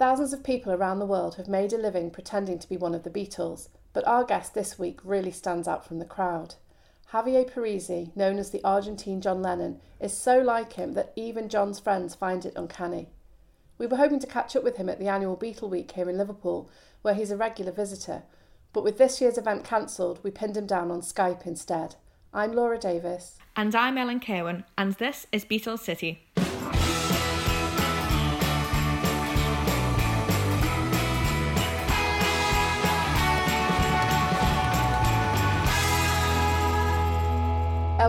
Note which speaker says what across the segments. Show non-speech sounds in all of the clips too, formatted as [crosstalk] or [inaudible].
Speaker 1: Thousands of people around the world have made a living pretending to be one of the Beatles, but our guest this week really stands out from the crowd. Javier Parisi, known as the Argentine John Lennon, is so like him that even John's friends find it uncanny. We were hoping to catch up with him at the annual Beatle Week here in Liverpool, where he's a regular visitor, but with this year's event cancelled, we pinned him down on Skype instead. I'm Laura Davis.
Speaker 2: And I'm Ellen Kirwin, and this is Beatles City.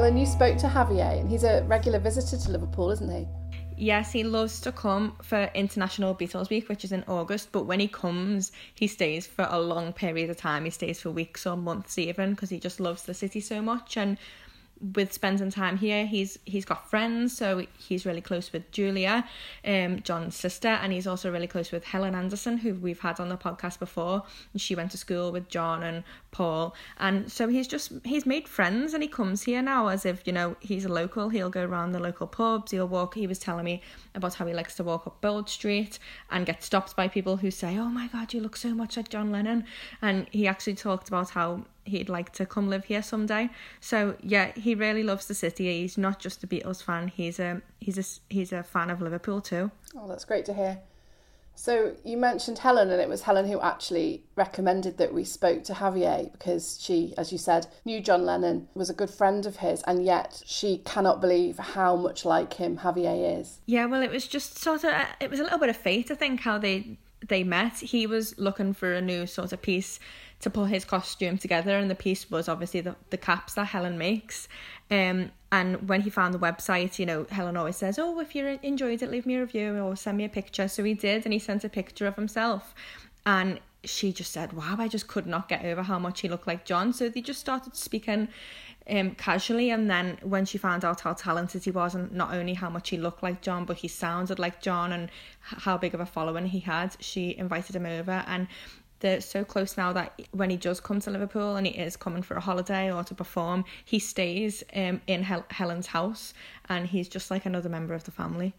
Speaker 1: Ellen, you spoke to Javier, and he's a regular visitor to Liverpool, isn't he?
Speaker 2: Yes, he loves to come for International Beatles Week, which is in August. But when he comes, he stays for a long period of time. He stays for weeks or months even because he just loves the city so much. And with spending time here. He's he's got friends so he's really close with julia um john's sister and he's also really close with helen anderson who we've had on the podcast before. And she went to school with john and paul. And so he's just he's made friends and he comes here now as if you know he's a local. He'll go around the local pubs. He'll walk he was telling me about how he likes to walk up Bold Street and get stopped by people who say, "Oh my God, you look so much like John Lennon," and he actually talked about how he'd like to come live here someday. So yeah, he really loves the city. He's not just a Beatles fan; he's a he's a he's a fan of Liverpool too.
Speaker 1: Oh, that's great to hear. So you mentioned Helen, and it was Helen who actually recommended that we spoke to Javier because she, as you said, knew John Lennon, was a good friend of his, and yet she cannot believe how much like him Javier is.
Speaker 2: Yeah, well, it was just sort of it was a little bit of fate, I think, how they they met. He was looking for a new sort of piece to put his costume together, and the piece was obviously the, the caps that Helen makes. Um, and when he found the website, you know, Helen always says, "Oh, if you enjoyed it, leave me a review or send me a picture." So he did, and he sent a picture of himself, and she just said, "Wow, I just could not get over how much he looked like John." So they just started speaking um, casually, and then when she found out how talented he was, and not only how much he looked like John, but he sounded like John, and how big of a following he had, she invited him over, and they're so close now that when he does come to Liverpool and he is coming for a holiday or to perform, he stays um, in Hel- Helen's house and he's just like another member of the family.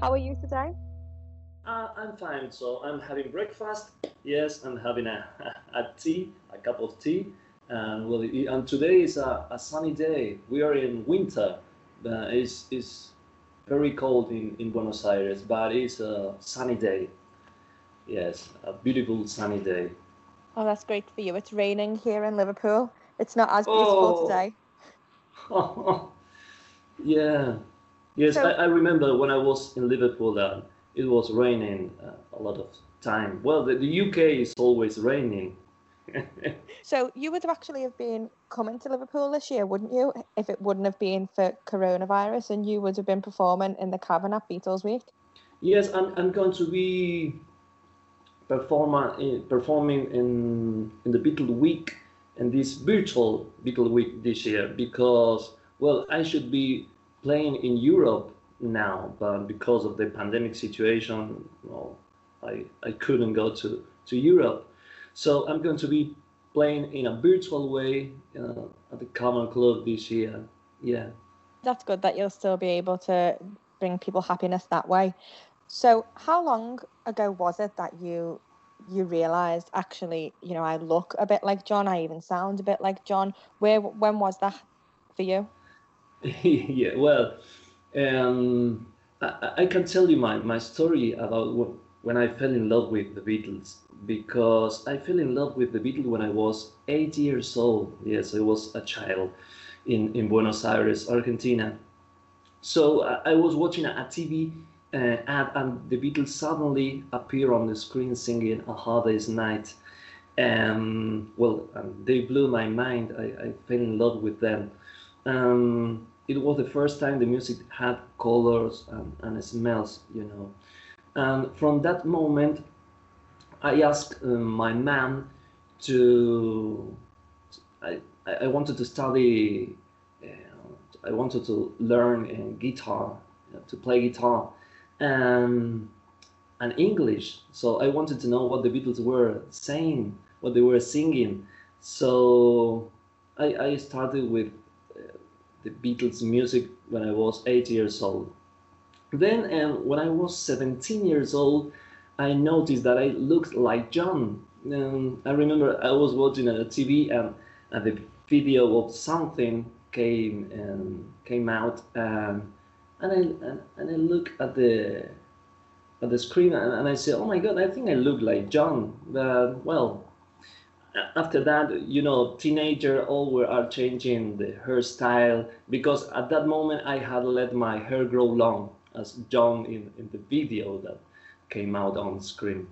Speaker 3: How are you today?
Speaker 4: Uh, I'm fine. So I'm having breakfast. Yes, I'm having a, a, a tea, a cup of tea. And well, and today is a, a sunny day. We are in winter. Uh, it's, it's very cold in, in Buenos Aires, but it's a sunny day. Yes, a beautiful sunny day.
Speaker 3: Oh, that's great for you. It's raining here in Liverpool. It's not as beautiful oh. today. [laughs]
Speaker 4: yeah. Yes, so, I, I, remember when I was in Liverpool that it was raining uh, a lot of time. Well, the, the UK is always raining. [laughs]
Speaker 3: so you would have actually have been coming to Liverpool this year, wouldn't you? If it wouldn't have been for coronavirus, and you would have been performing in the Cavern at Beatles Week.
Speaker 4: Yes, I'm, I'm going to be performing eh, performing in in the Beatles Week and this virtual Beatles Week this year because well I should be playing in Europe now, but because of the pandemic situation, well, I I couldn't go to to Europe. So I'm going to be playing in a virtual way uh, at the Cavern Club this year. Yeah.
Speaker 3: That's good that you'll still be able to bring people happiness that way. So, how long ago was it that you you realized actually, you know, I look a bit like John, I even sound a bit like John? Where when was that for you? [laughs]
Speaker 4: yeah, well, um, I, I, can tell you my, my story about when I fell in love with the Beatles because I fell in love with the Beatles when I was eight years old. Yes, I was a child in, in Buenos Aires, Argentina. So I, I was watching a, a TV uh, ad and the Beatles suddenly appear on the screen singing A Hard Day's Night. Um, well, um, they blew my mind. I, I fell in love with them. Um, it was the first time the music had colors and, and smells, you know. And from that moment, I asked uh, my mom to. I, I wanted to study. Uh, I wanted to learn uh, guitar, to play guitar, and and English. So I wanted to know what the Beatles were saying, what they were singing. So I, I started with uh, the Beatles music when I was eight years old. Then, um, when I was 17 years old, I noticed that I looked like John. Um, I remember I was watching a TV and, and the video of something came and came out, um, and I and, and I look at the at the screen and, and I said, "Oh my God, I think I look like John." But well, after that, you know, teenager all were are changing the hairstyle because at that moment I had let my hair grow long as John in, in the video that came out on screen.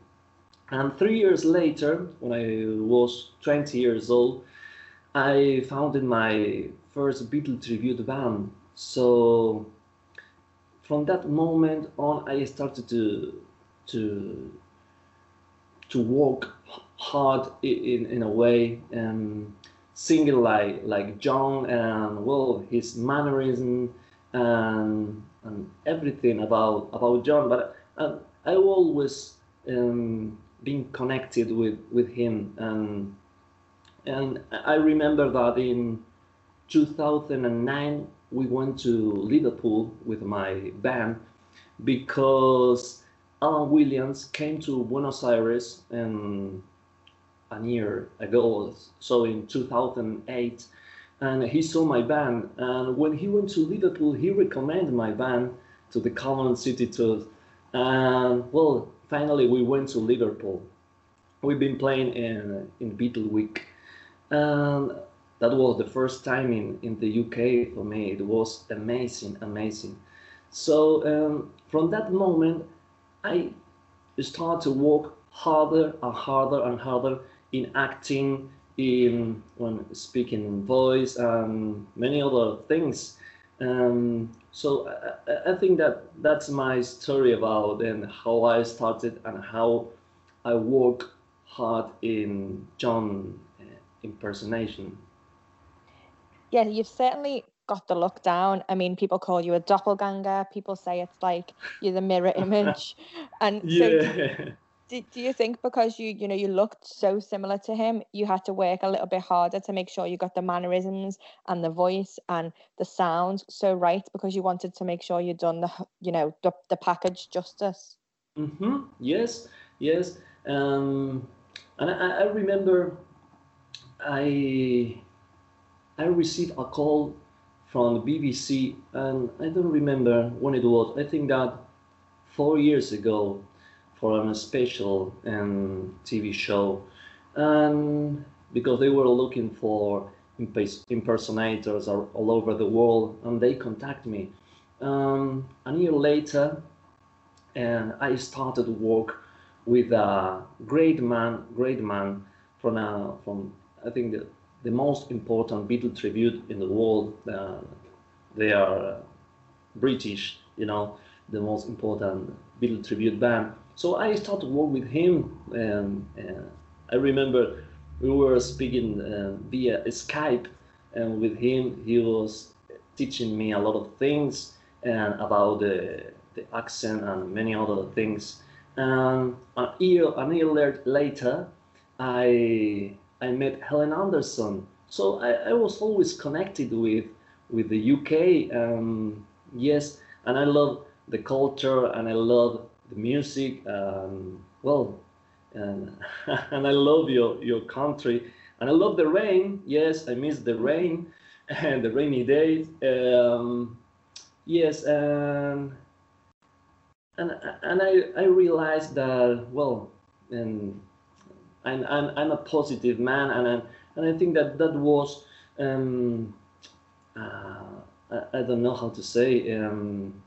Speaker 4: And three years later, when I was 20 years old, I founded my first Beatle tribute band. So from that moment on, I started to to to work hard in, in a way and singing like like John and well his mannerism and and everything about about John but uh, I always um, been connected with with him and and I remember that in 2009 we went to Liverpool with my band because Alan Williams came to Buenos Aires and a year ago, so in 2008, and he saw my band. And when he went to Liverpool, he recommended my band to the Cavern City Tour. And well, finally we went to Liverpool. We've been playing in in Beatle Week, and that was the first time in in the UK for me. It was amazing, amazing. So um, from that moment, I started to work harder and harder and harder in acting, in when speaking in voice, and many other things. Um, so I, I, think that that's my story about and how I started and how I work hard in John uh, impersonation.
Speaker 2: Yeah, you've certainly got the look down. I mean, people call you a doppelganger. People say it's like you're the mirror image, [laughs] and
Speaker 4: yeah.
Speaker 2: so do, do you think because you you know you looked so similar to him you had to work a little bit harder to make sure you got the mannerisms and the voice and the sound so right because you wanted to make sure you'd done the you know the, the package justice?
Speaker 4: Mm-hmm. yes. Yes. Um, and I, I remember i i received a call from the bbc and i don't remember when it was. I think that four years ago for a special um, TV show, and because they were looking for impersonators all over the world, and they contacted me. Um, a year later, and I started work with a great man, great man from a, from I think the, the most important Beatle tribute in the world. Uh, they are British, you know, the most important Beatle tribute band so I started work with him. and I remember we were speaking uh, via Skype, and with him he was teaching me a lot of things and about the, the accent and many other things. And a year, a year later, I I met Helen Anderson. So I, I was always connected with with the UK. Um, yes, and I love the culture and I love the music. Um, well, and, [laughs] and I love your, your country. And I love the rain. Yes, I miss the rain and the rainy days. Um, yes, and and and I, I realized that well, and I'm, I'm, a positive man, and I, and I think that that was um, uh, I, I, don't know how to say um,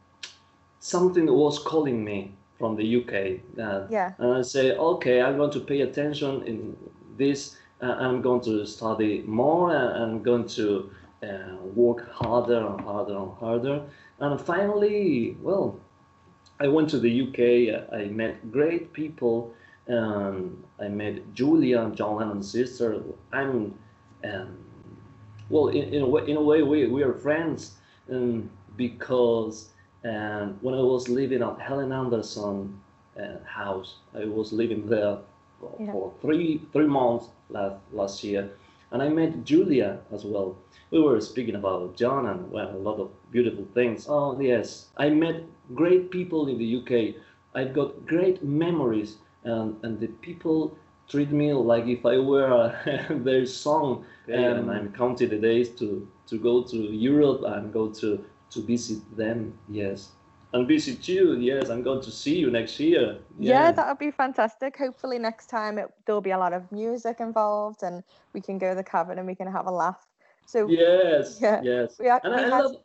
Speaker 4: something was calling me from the UK.
Speaker 2: Uh, yeah.
Speaker 4: And I say, okay, I'm going to pay attention in this. Uh, I'm going to study more. And I'm going to uh, work harder and harder and harder. And finally, well, I went to the UK. I met great people. Um, I met Julia, John Lennon's sister. I'm, um, well, in, in, a way, in a way, we, we are friends um, because and when I was living at Helen Anderson uh, house, I was living there for, yeah. for three three months last last year, and I met Julia as well. We were speaking about John and well, a lot of beautiful things. Oh yes, I met great people in the UK. I've got great memories, and and the people treat me like if I were uh, [laughs] their son, and I'm counting the days to to go to Europe and go to to visit them. Yes and visit you. Yes, I'm going to see you next year.
Speaker 2: Yeah, yeah that would be fantastic. Hopefully, next time it, there'll be a lot of music involved, and we can go to the cavern and we can have a laugh. So
Speaker 4: yes, yeah, yes, we are, and we I have... love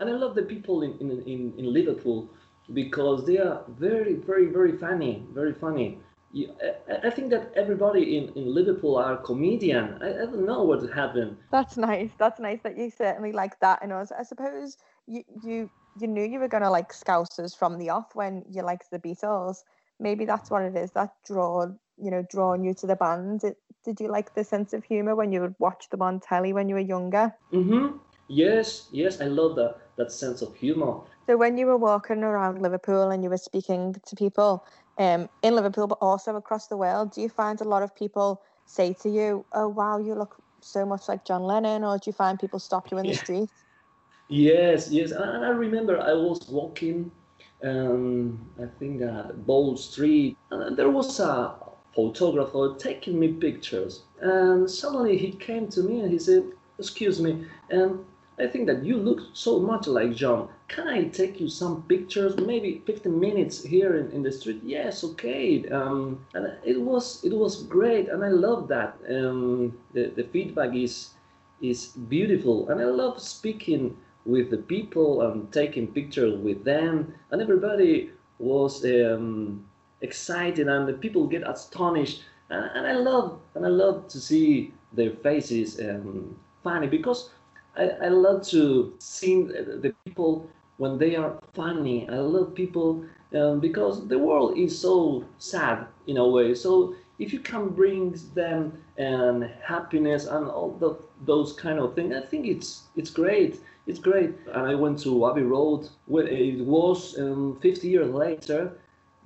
Speaker 4: and I love the people in, in in in Liverpool because they are very very very funny, very funny. I, I think that everybody in, in Liverpool are comedian. I, I don't know what happened.
Speaker 2: That's nice. That's nice that you certainly like that in us. I suppose you you you knew you were gonna like Scousers from the off when you liked the Beatles. Maybe that's what it is that draw you know drawn you to the band. It, did you like the sense of humor when you would watch them on telly when you were younger?
Speaker 4: Mm-hmm. Yes, yes, I love that that sense of humor.
Speaker 2: So when you were walking around Liverpool and you were speaking to people um, in Liverpool, but also across the world, do you find a lot of people say to you, "Oh wow, you look so much like John Lennon," or do you find people stop you in the yeah. street?
Speaker 4: Yes, yes. And I remember I was walking, um, I think at Bow Street, and there was a photographer taking me pictures. And suddenly he came to me and he said, Excuse me, and I think that you look so much like John. Can I take you some pictures? Maybe 15 minutes here in, in the street. Yes, okay. Um, and it was it was great, and I love that. Um, the the feedback is is beautiful, and I love speaking with the people and taking pictures with them, and everybody was um, excited, and the people get astonished, and, and, I love and I love to see their faces um, funny because I, I love to see the people when they are funny. I love people um, because the world is so sad in a way. So if you can bring them and happiness and all the, those kind of things, I think it's it's great it's great. And I went to Abbey Road. Well, it was um, 50 years later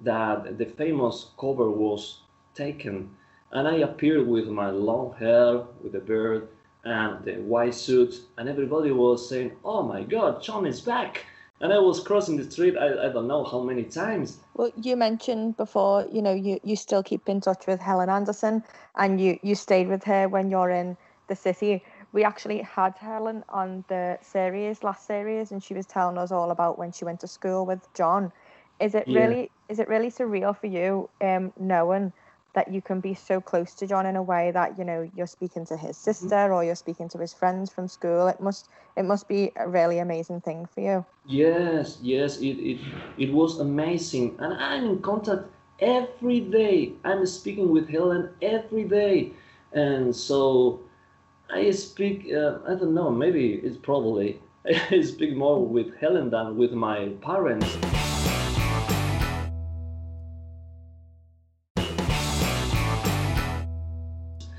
Speaker 4: that the famous cover was taken. And I appeared with my long hair, with the beard, and the white suit, and everybody was saying, "Oh my God, John is back!" And I was crossing the street. I, I don't know how many times.
Speaker 2: Well, you mentioned before, you know, you, you still keep in touch with Helen Anderson, and you you stayed with her when you're in the city we actually had Helen on the series, last series, and she was telling us all about when she went to school with John. Is it yeah. really is it really surreal for you, um, knowing that you can be so close to John in a way that you know you're speaking to his mm-hmm. sister or you're speaking to his friends from school? It must it must be a really amazing thing for you.
Speaker 4: Yes, yes, it it, it was amazing, and I'm in contact every day. I'm speaking with Helen every day, and so I speak, uh, I don't know, maybe it's probably, [laughs] I speak more with Helen than with my parents.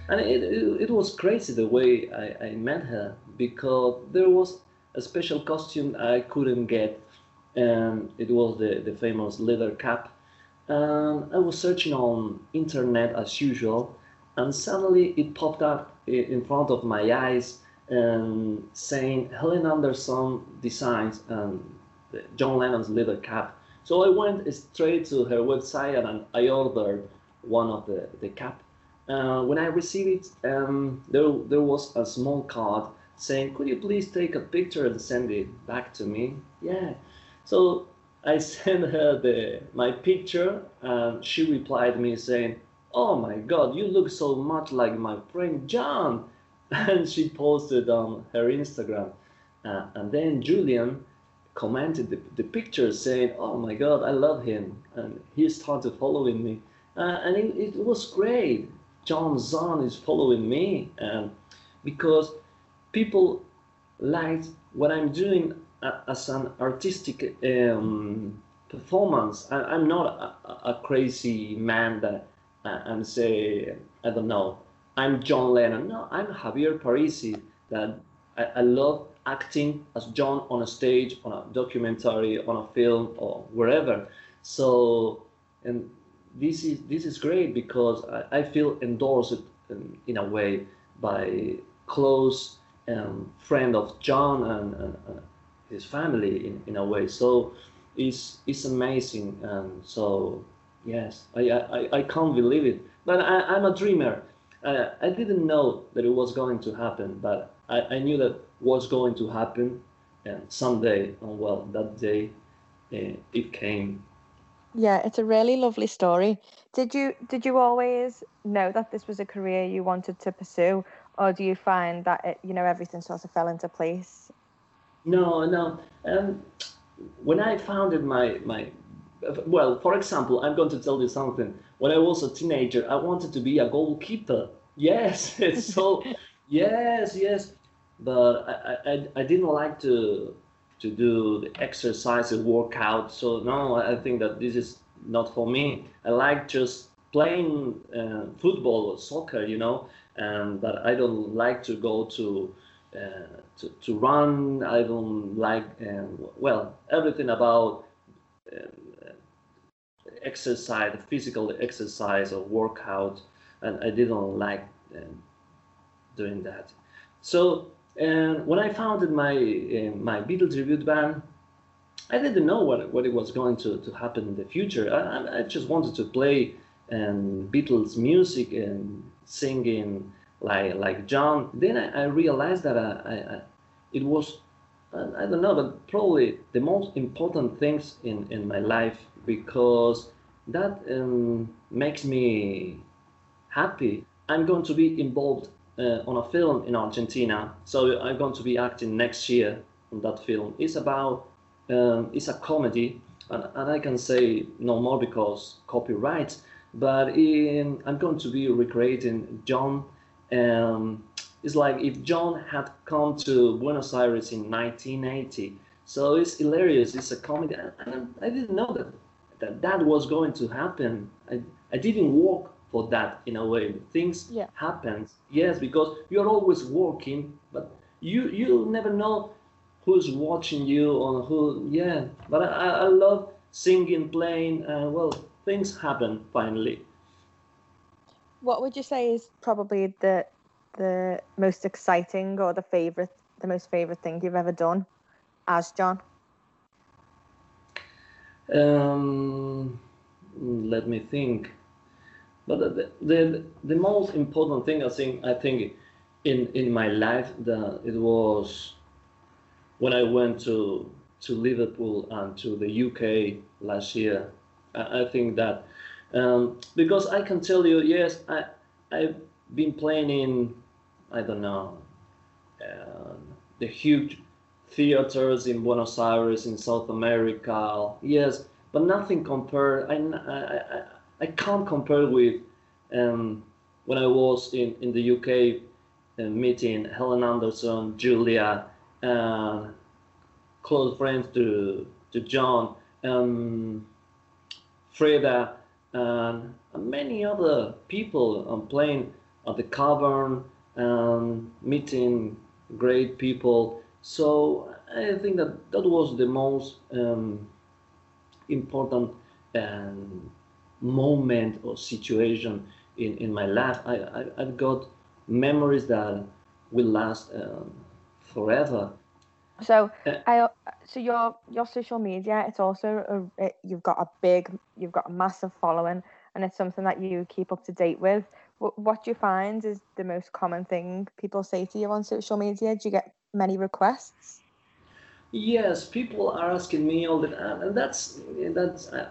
Speaker 4: And it, it, it was crazy the way I, I met her because there was a special costume I couldn't get, and it was the, the famous leather cap. And I was searching on internet as usual, and suddenly it popped up in front of my eyes and saying Helen Anderson designs um, and John Lennon's leather cap. So I went straight to her website and I ordered one of the, the cap. Uh, when I received it, um, there, there was a small card saying, could you please take a picture and send it back to me? Yeah. So I [laughs] sent her the, my picture and she replied me saying, oh my god you look so much like my friend john [laughs] and she posted on her instagram uh, and then julian commented the, the picture saying oh my god i love him and he started following me uh, and it, it, was great john's son is following me um, because people liked what i'm doing as an artistic um, performance I, am not a, a, crazy man that I'm say, I don't know, I'm John Lennon. No, I'm Javier Parisi. That I, I love acting as John on a stage, on a documentary, on a film, or wherever. So, and this is this is great because I, I feel endorsed in, in a way by close um, friend of John and, and uh, his family in, in a way. So it's it's amazing, and so yes, I I, I can't believe it. But I, I'm a dreamer. Uh, I didn't know that it was going to happen, but I, I knew that was going to happen, and someday, and well, that day, uh, it came.
Speaker 2: Yeah, it's a really lovely story. Did you did you always know that this was a career you wanted to pursue, or do you find that it, you know everything sort of fell into place?
Speaker 4: No, no. Um, when I founded my my well, for example, I'm going to tell you something. When I was a teenager, I wanted to be a goalkeeper. Yes, [laughs] it's so. [laughs] yes, yes, but I, I, I didn't like to to do the exercise and workout. So no, I think that this is not for me. I like just playing uh, football or soccer, you know, and but I don't like to go to uh, to, to run. I don't like um, well everything about um, exercise, physical exercise or workout, and I didn't like um, doing that. So and when I founded my uh, my Beatles tribute band, I didn't know what what it was going to, to happen in the future. I, I just wanted to play and um, Beatles music and singing like like John. Then I, I realized that I, I, it was I don't know, but probably the most important things in, in my life because that um, makes me happy. I'm going to be involved uh, on a film in Argentina, so I'm going to be acting next year on that film. It's about um, it's a comedy, and, and, I can say no more because copyright. But in, I'm going to be recreating John. Um, it's like if John had come to Buenos Aires in 1980. So it's hilarious. It's a comedy. And I didn't know that that, that was going to happen. I, I didn't work for that in a way. Things yeah. happen. Yes, because you're always working, but you you never know who's watching you or who. Yeah, but I, I love singing, playing. Uh, well, things happen finally.
Speaker 2: What would you say is probably the the most exciting or the favorite, the most favorite thing you've ever done as John?
Speaker 4: Um, let me think. But the, the the most important thing I think I think in in my life that it was when I went to to Liverpool and to the UK last year. I, I think that um, because I can tell you, yes, I I've been playing in I don't know uh, the huge theaters in Buenos Aires in South America. Yes, but nothing compared. I, I, I can't compare with um, when I was in, in the UK uh, meeting Helen Anderson, Julia, uh, close friends to, to John, um, Freda, and many other people um, playing at the cavern, um, meeting great people. So I think that that was the most um, important um, moment or situation in, in my life. I, I, I've got memories that will last um, forever.
Speaker 2: So uh, I so your your social media it's also a, it, you've got a big you've got a massive following and it's something that you keep up to date with. What, what do you find is the most common thing people say to you on social media? Do you get many requests?
Speaker 4: Yes, people are asking me all the time, and that's that's uh,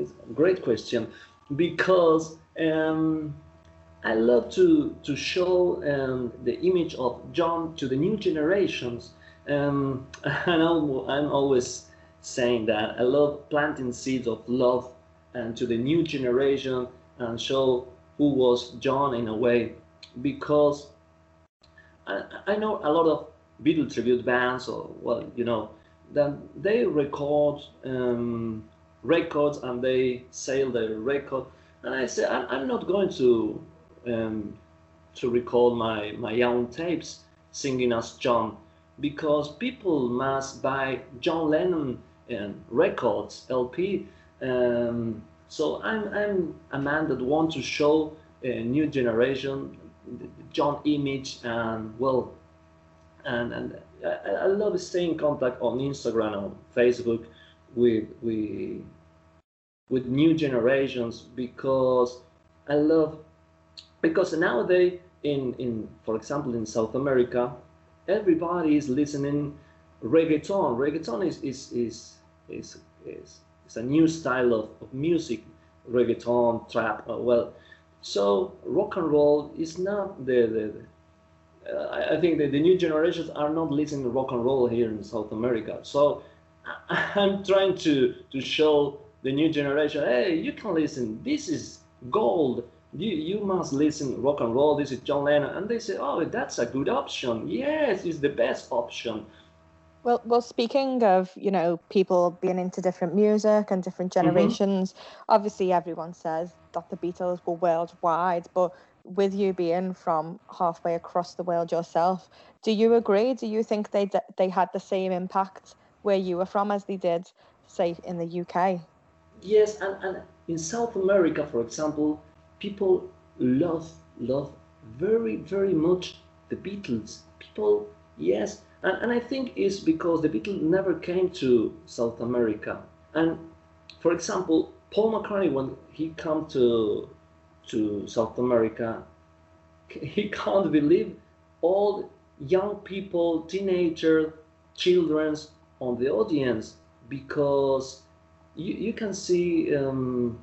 Speaker 4: it's a great question because um, I love to to show um, the image of John to the new generations. Um, [laughs] and I'm, always saying that I love planting seeds of love and to the new generation and show who was John in a way because I, I know a lot of Beatle tribute bands or well you know then they record um, records and they sell their record. And I say I'm, not going to um, to record my my own tapes singing as John because people must buy John Lennon um, records LP um, so I'm I'm a man that wants to show a new generation John image and well, and and I, I love staying in contact on Instagram on Facebook with with with new generations because I love because nowadays in in for example in South America everybody is listening reggaeton reggaeton is is is is, is, is a new style of, of music reggaeton trap uh, well so rock and roll is not the, the, the uh, I think that the new generations are not listening to rock and roll here in South America. So [laughs] I'm trying to to show the new generation, hey, you can listen. This is gold. You you must listen rock and roll. This is John Lennon, and they say, oh, that's a good option. Yes, it's the best option.
Speaker 2: Well, well, speaking of you know people being into different music and different mm-hmm. generations, mm-hmm. obviously everyone says that the Beatles were worldwide, but with you being from halfway across the world yourself, do you agree? Do you think they they had the same impact where you were from as they did, say, in the UK?
Speaker 4: Yes, and, and in South America, for example, people love love very very much the Beatles. People, yes, and, and I think it's because the Beatles never came to South America. And for example, Paul McCartney, when he come to to South America, [laughs] he can't believe all young people, teenagers, childrens on the audience because you, you can see um,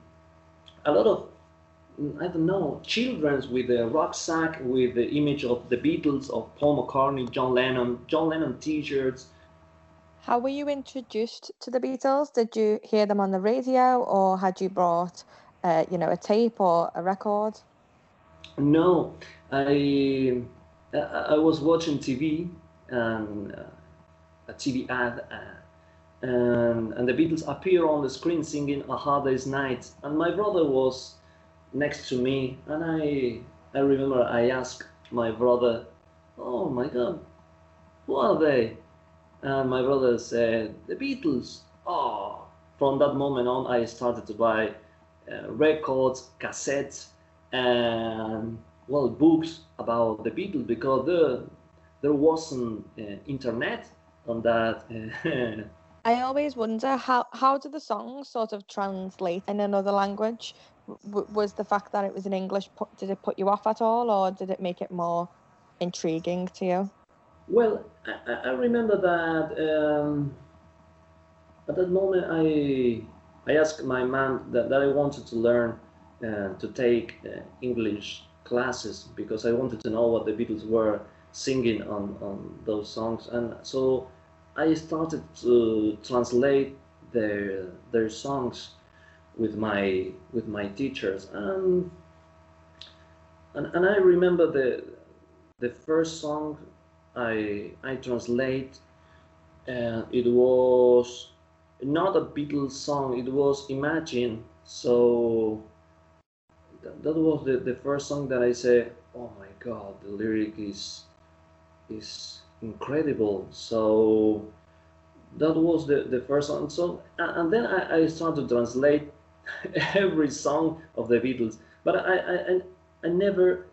Speaker 4: a lot of I don't know childrens with a rucksack with the image of the Beatles, of Paul McCartney, John Lennon, John Lennon T-shirts.
Speaker 2: How were you introduced to the Beatles? Did you hear them on the radio, or had you brought, uh, you know, a tape or a record?
Speaker 4: No, I I was watching TV and uh, a TV ad. Uh, and, and the Beatles appear on the screen singing A Hard Day's Night. And my brother was next to me, and I, I remember I asked my brother, Oh my God, who are they? And my brother said, The Beatles. Oh, from that moment on, I started to buy uh, records, cassettes, and well, books about the Beatles because there, there wasn't uh, internet on that. [laughs]
Speaker 2: I always wonder how how do the songs sort of translate in another language? W- was the fact that it was in English put, did it put you off at all, or did it make it more intriguing to you?
Speaker 4: Well, I, I remember that um, at that moment I I asked my mom that, that I wanted to learn uh, to take uh, English classes because I wanted to know what the Beatles were singing on, on those songs, and so I started to translate their their songs with my with my teachers and and, and I remember the the first song I I translate and it was not a Beatles song it was Imagine. So that, that was the, the first song that I say oh my god the lyric is is incredible. So that was the, the first one. So and then I, I started to translate [laughs] every song of the Beatles, but I I, I never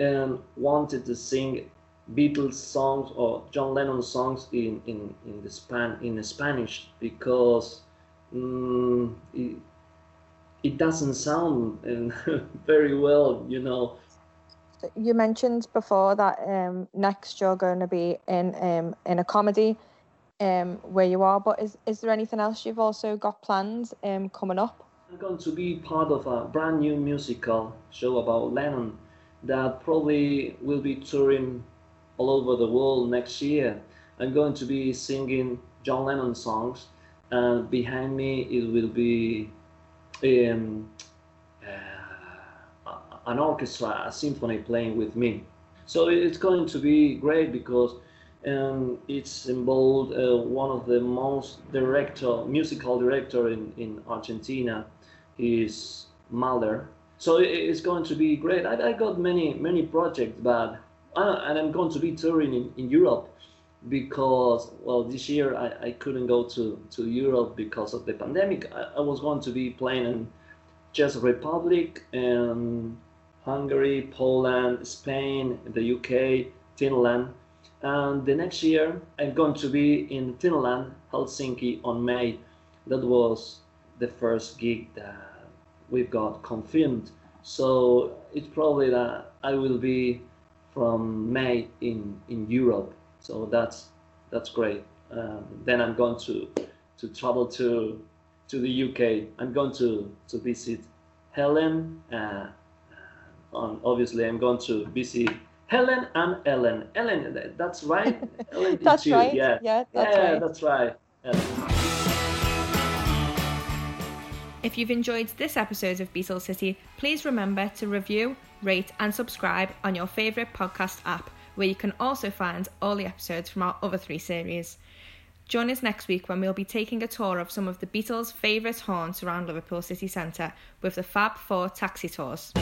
Speaker 4: um, wanted to sing Beatles songs or John Lennon songs in in in the span in Spanish because um, it, it doesn't sound [laughs] very well, you know
Speaker 2: you mentioned before that um, next you're going to be in um, in a comedy um, where you are, but is, is there anything else you've also got planned um, coming up?
Speaker 4: I'm going to be part of a brand new musical show about Lennon that probably will be touring all over the world next year. I'm going to be singing John Lennon songs, and behind me it will be um, an orchestra, a symphony playing with me. So it's going to be great because um, it's involved uh, one of the most director, musical director in, in Argentina. is Mahler. So it's going to be great. I, I got many many projects, but uh, and I'm going to be touring in, in Europe because well this year I, I couldn't go to, to Europe because of the pandemic. I, I was going to be playing in Czech Republic and Hungary, Poland, Spain, the UK, Finland. And the next year, I'm going to be in Finland, Helsinki on May. That was the first gig that we've got confirmed. So it's probably that I will be from May in, in Europe. So that's that's great. Um, then I'm going to to travel to to the UK. I'm going to to visit Helen. Uh, on obviously, I'm going to visit Helen and Ellen. Ellen, that's right. [laughs]
Speaker 5: Ellen that's right. Yeah, yeah, that's
Speaker 4: yeah,
Speaker 5: right.
Speaker 4: That's right. Yeah.
Speaker 2: If you've enjoyed this episode of Beatles City, please remember to review, rate, and subscribe on your favourite podcast app, where you can also find all the episodes from our other three series. Join us next week when we'll be taking a tour of some of the Beatles' favourite haunts around Liverpool city centre with the Fab Four taxi tours.